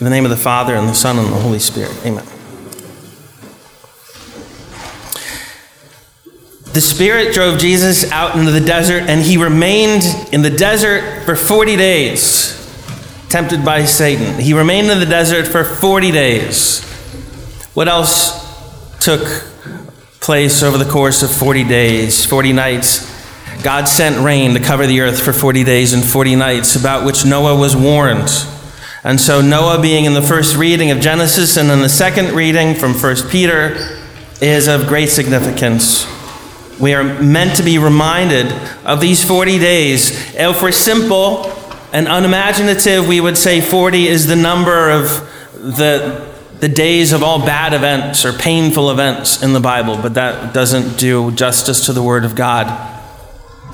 In the name of the Father, and the Son, and the Holy Spirit. Amen. The Spirit drove Jesus out into the desert, and he remained in the desert for 40 days, tempted by Satan. He remained in the desert for 40 days. What else took place over the course of 40 days, 40 nights? God sent rain to cover the earth for 40 days and 40 nights, about which Noah was warned. And so, Noah, being in the first reading of Genesis and in the second reading from 1 Peter, is of great significance. We are meant to be reminded of these 40 days. If we're simple and unimaginative, we would say 40 is the number of the, the days of all bad events or painful events in the Bible, but that doesn't do justice to the Word of God.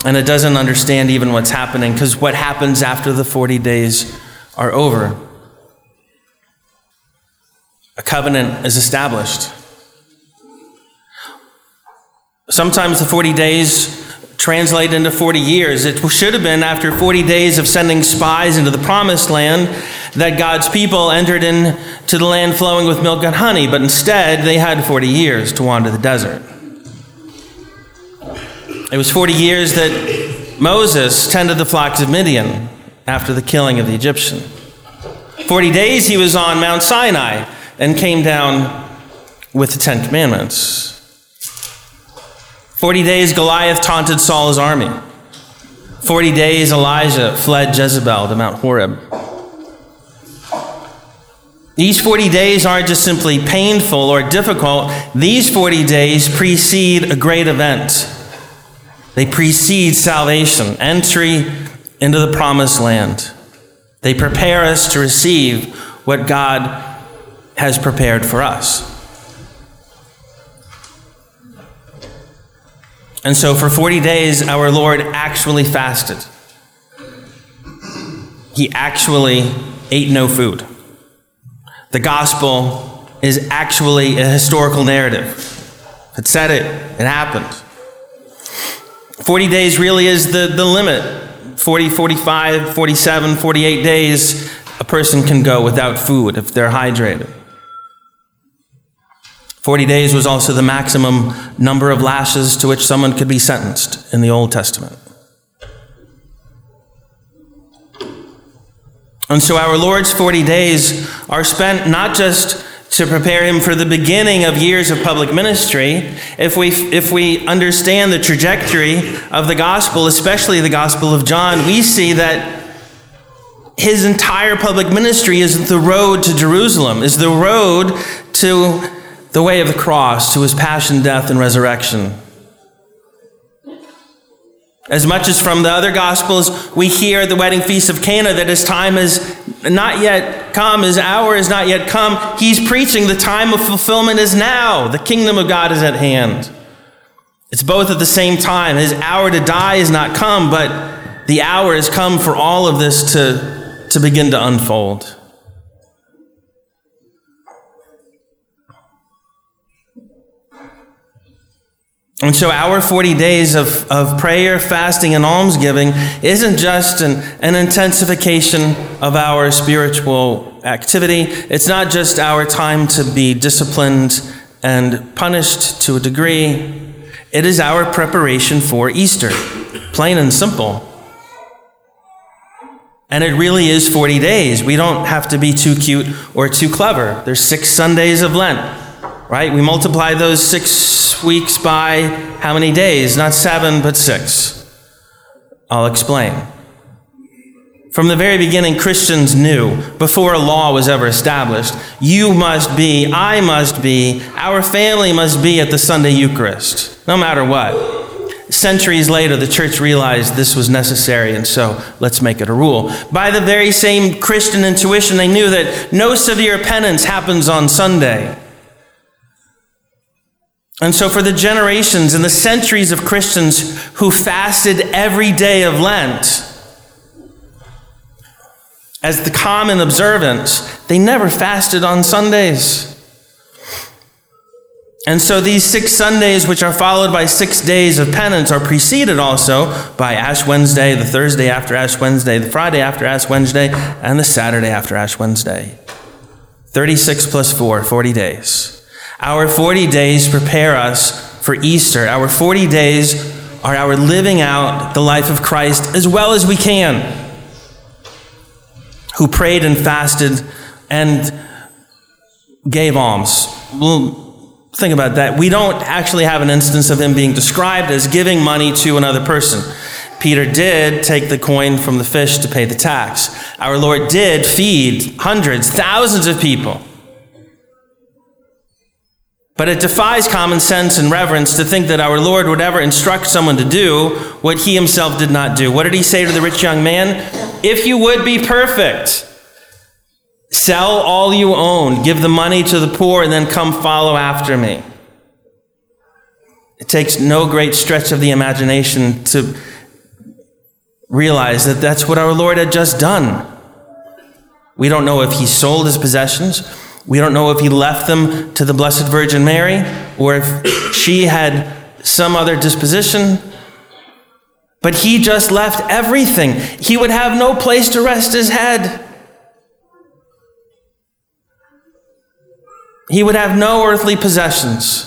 And it doesn't understand even what's happening, because what happens after the 40 days are over. A covenant is established. Sometimes the 40 days translate into 40 years. It should have been after 40 days of sending spies into the promised land that God's people entered into the land flowing with milk and honey, but instead they had 40 years to wander the desert. It was 40 years that Moses tended the flocks of Midian after the killing of the Egyptian. 40 days he was on Mount Sinai and came down with the Ten Commandments. 40 days Goliath taunted Saul's army. 40 days Elijah fled Jezebel to Mount Horeb. These 40 days aren't just simply painful or difficult, these 40 days precede a great event. They precede salvation, entry into the promised land. They prepare us to receive what God has prepared for us. And so for 40 days, our Lord actually fasted. He actually ate no food. The gospel is actually a historical narrative. It said it, it happened. 40 days really is the, the limit 40, 45, 47, 48 days, a person can go without food if they're hydrated. 40 days was also the maximum number of lashes to which someone could be sentenced in the Old Testament. And so our Lord's 40 days are spent not just to prepare him for the beginning of years of public ministry, if we, if we understand the trajectory of the gospel, especially the gospel of John, we see that his entire public ministry is the road to Jerusalem, is the road to the way of the cross, to his passion, death, and resurrection. As much as from the other Gospels, we hear at the wedding feast of Cana that his time has not yet come, his hour is not yet come. He's preaching the time of fulfillment is now. The kingdom of God is at hand. It's both at the same time. His hour to die is not come, but the hour has come for all of this to, to begin to unfold. And so, our 40 days of, of prayer, fasting, and almsgiving isn't just an, an intensification of our spiritual activity. It's not just our time to be disciplined and punished to a degree. It is our preparation for Easter, plain and simple. And it really is 40 days. We don't have to be too cute or too clever. There's six Sundays of Lent, right? We multiply those six weeks by how many days? Not seven, but six. I'll explain. From the very beginning, Christians knew, before a law was ever established, you must be, I must be, our family must be at the Sunday Eucharist, no matter what. Centuries later, the church realized this was necessary, and so let's make it a rule. By the very same Christian intuition, they knew that no severe penance happens on Sunday. And so, for the generations and the centuries of Christians who fasted every day of Lent, as the common observance, they never fasted on Sundays. And so, these six Sundays, which are followed by six days of penance, are preceded also by Ash Wednesday, the Thursday after Ash Wednesday, the Friday after Ash Wednesday, and the Saturday after Ash Wednesday. 36 plus 4, 40 days. Our 40 days prepare us for Easter. Our 40 days are our living out the life of Christ as well as we can. Who prayed and fasted and gave alms. Well, think about that. We don't actually have an instance of him being described as giving money to another person. Peter did take the coin from the fish to pay the tax. Our Lord did feed hundreds, thousands of people. But it defies common sense and reverence to think that our Lord would ever instruct someone to do what he himself did not do. What did he say to the rich young man? If you would be perfect, sell all you own, give the money to the poor, and then come follow after me. It takes no great stretch of the imagination to realize that that's what our Lord had just done. We don't know if he sold his possessions. We don't know if he left them to the Blessed Virgin Mary or if she had some other disposition. But he just left everything. He would have no place to rest his head. He would have no earthly possessions.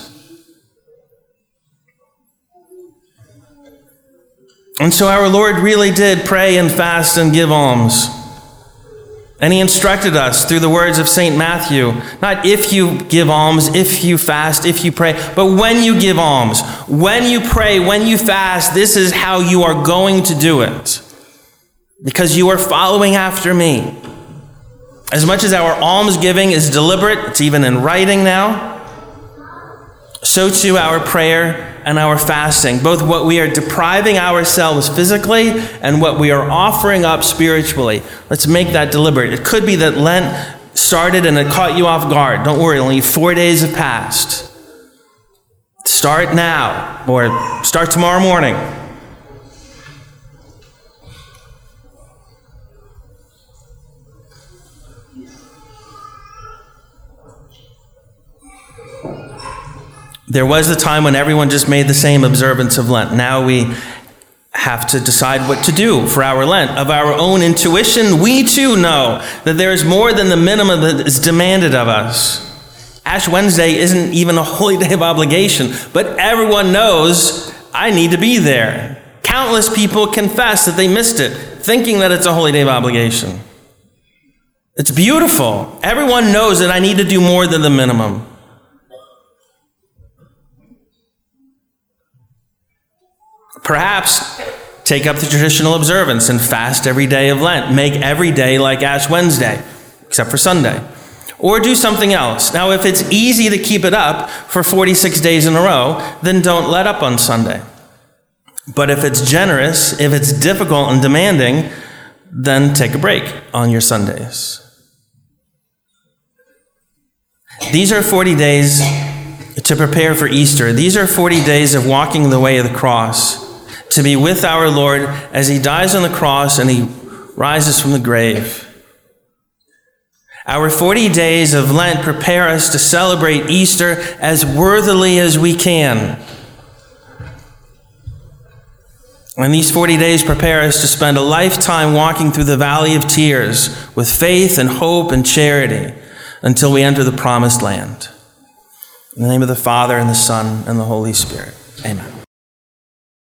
And so our Lord really did pray and fast and give alms. And he instructed us through the words of St. Matthew not if you give alms, if you fast, if you pray, but when you give alms, when you pray, when you fast, this is how you are going to do it. Because you are following after me. As much as our almsgiving is deliberate, it's even in writing now, so too our prayer and our fasting, both what we are depriving ourselves physically and what we are offering up spiritually. Let's make that deliberate. It could be that Lent started and it caught you off guard. Don't worry, only four days have passed. Start now or start tomorrow morning. There was a time when everyone just made the same observance of Lent. Now we have to decide what to do for our Lent. Of our own intuition, we too know that there is more than the minimum that is demanded of us. Ash Wednesday isn't even a holy day of obligation, but everyone knows I need to be there. Countless people confess that they missed it, thinking that it's a holy day of obligation. It's beautiful. Everyone knows that I need to do more than the minimum. Perhaps take up the traditional observance and fast every day of Lent. Make every day like Ash Wednesday, except for Sunday. Or do something else. Now, if it's easy to keep it up for 46 days in a row, then don't let up on Sunday. But if it's generous, if it's difficult and demanding, then take a break on your Sundays. These are 40 days to prepare for Easter. These are 40 days of walking the way of the cross to be with our Lord as he dies on the cross and he rises from the grave. Our 40 days of Lent prepare us to celebrate Easter as worthily as we can. And these 40 days prepare us to spend a lifetime walking through the valley of tears with faith and hope and charity until we enter the promised land. In the name of the Father, and the Son, and the Holy Spirit. Amen.